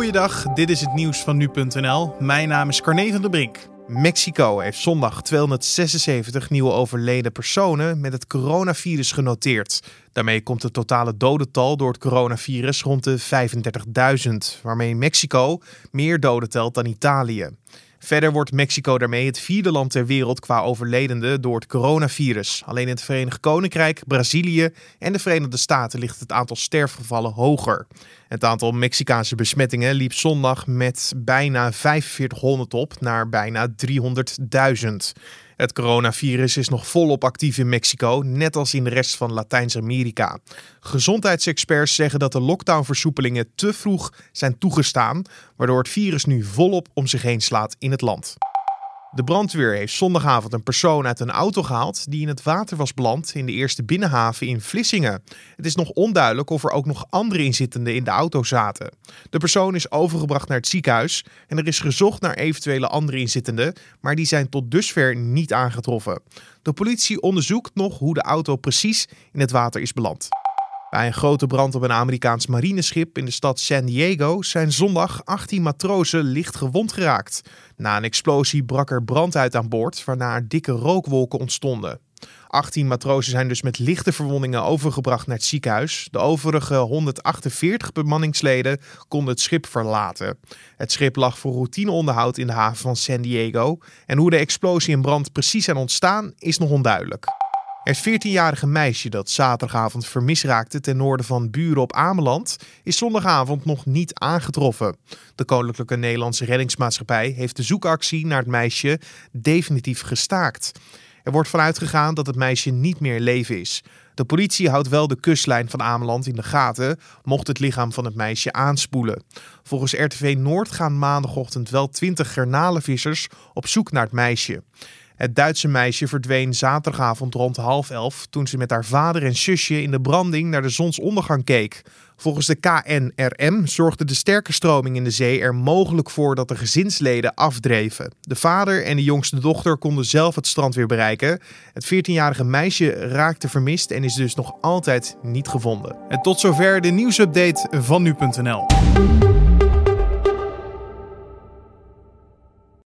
Goeiedag, dit is het nieuws van nu.nl. Mijn naam is Carne van der Brink. Mexico heeft zondag 276 nieuwe overleden personen met het coronavirus genoteerd. Daarmee komt het totale dodental door het coronavirus rond de 35.000, waarmee Mexico meer doden telt dan Italië. Verder wordt Mexico daarmee het vierde land ter wereld qua overledenden door het coronavirus. Alleen in het Verenigd Koninkrijk, Brazilië en de Verenigde Staten ligt het aantal sterfgevallen hoger. Het aantal Mexicaanse besmettingen liep zondag met bijna 4500 op naar bijna 300.000. Het coronavirus is nog volop actief in Mexico, net als in de rest van Latijns-Amerika. Gezondheidsexperts zeggen dat de lockdownversoepelingen te vroeg zijn toegestaan, waardoor het virus nu volop om zich heen slaat in het land. De brandweer heeft zondagavond een persoon uit een auto gehaald die in het water was beland in de eerste binnenhaven in Vlissingen. Het is nog onduidelijk of er ook nog andere inzittenden in de auto zaten. De persoon is overgebracht naar het ziekenhuis en er is gezocht naar eventuele andere inzittenden, maar die zijn tot dusver niet aangetroffen. De politie onderzoekt nog hoe de auto precies in het water is beland. Bij een grote brand op een Amerikaans marineschip in de stad San Diego zijn zondag 18 matrozen licht gewond geraakt. Na een explosie brak er brand uit aan boord, waarna er dikke rookwolken ontstonden. 18 matrozen zijn dus met lichte verwondingen overgebracht naar het ziekenhuis. De overige 148 bemanningsleden konden het schip verlaten. Het schip lag voor routineonderhoud in de haven van San Diego. En hoe de explosie en brand precies zijn ontstaan is nog onduidelijk. Het 14-jarige meisje dat zaterdagavond vermist raakte ten noorden van Buren op Ameland is zondagavond nog niet aangetroffen. De Koninklijke Nederlandse Reddingsmaatschappij heeft de zoekactie naar het meisje definitief gestaakt. Er wordt vanuit gegaan dat het meisje niet meer leven is. De politie houdt wel de kustlijn van Ameland in de gaten, mocht het lichaam van het meisje aanspoelen. Volgens RTV Noord gaan maandagochtend wel 20 garnalenvissers op zoek naar het meisje. Het Duitse meisje verdween zaterdagavond rond half elf toen ze met haar vader en zusje in de branding naar de zonsondergang keek. Volgens de KNRM zorgde de sterke stroming in de zee er mogelijk voor dat de gezinsleden afdreven. De vader en de jongste dochter konden zelf het strand weer bereiken. Het 14-jarige meisje raakte vermist en is dus nog altijd niet gevonden. En tot zover de nieuwsupdate van nu.nl.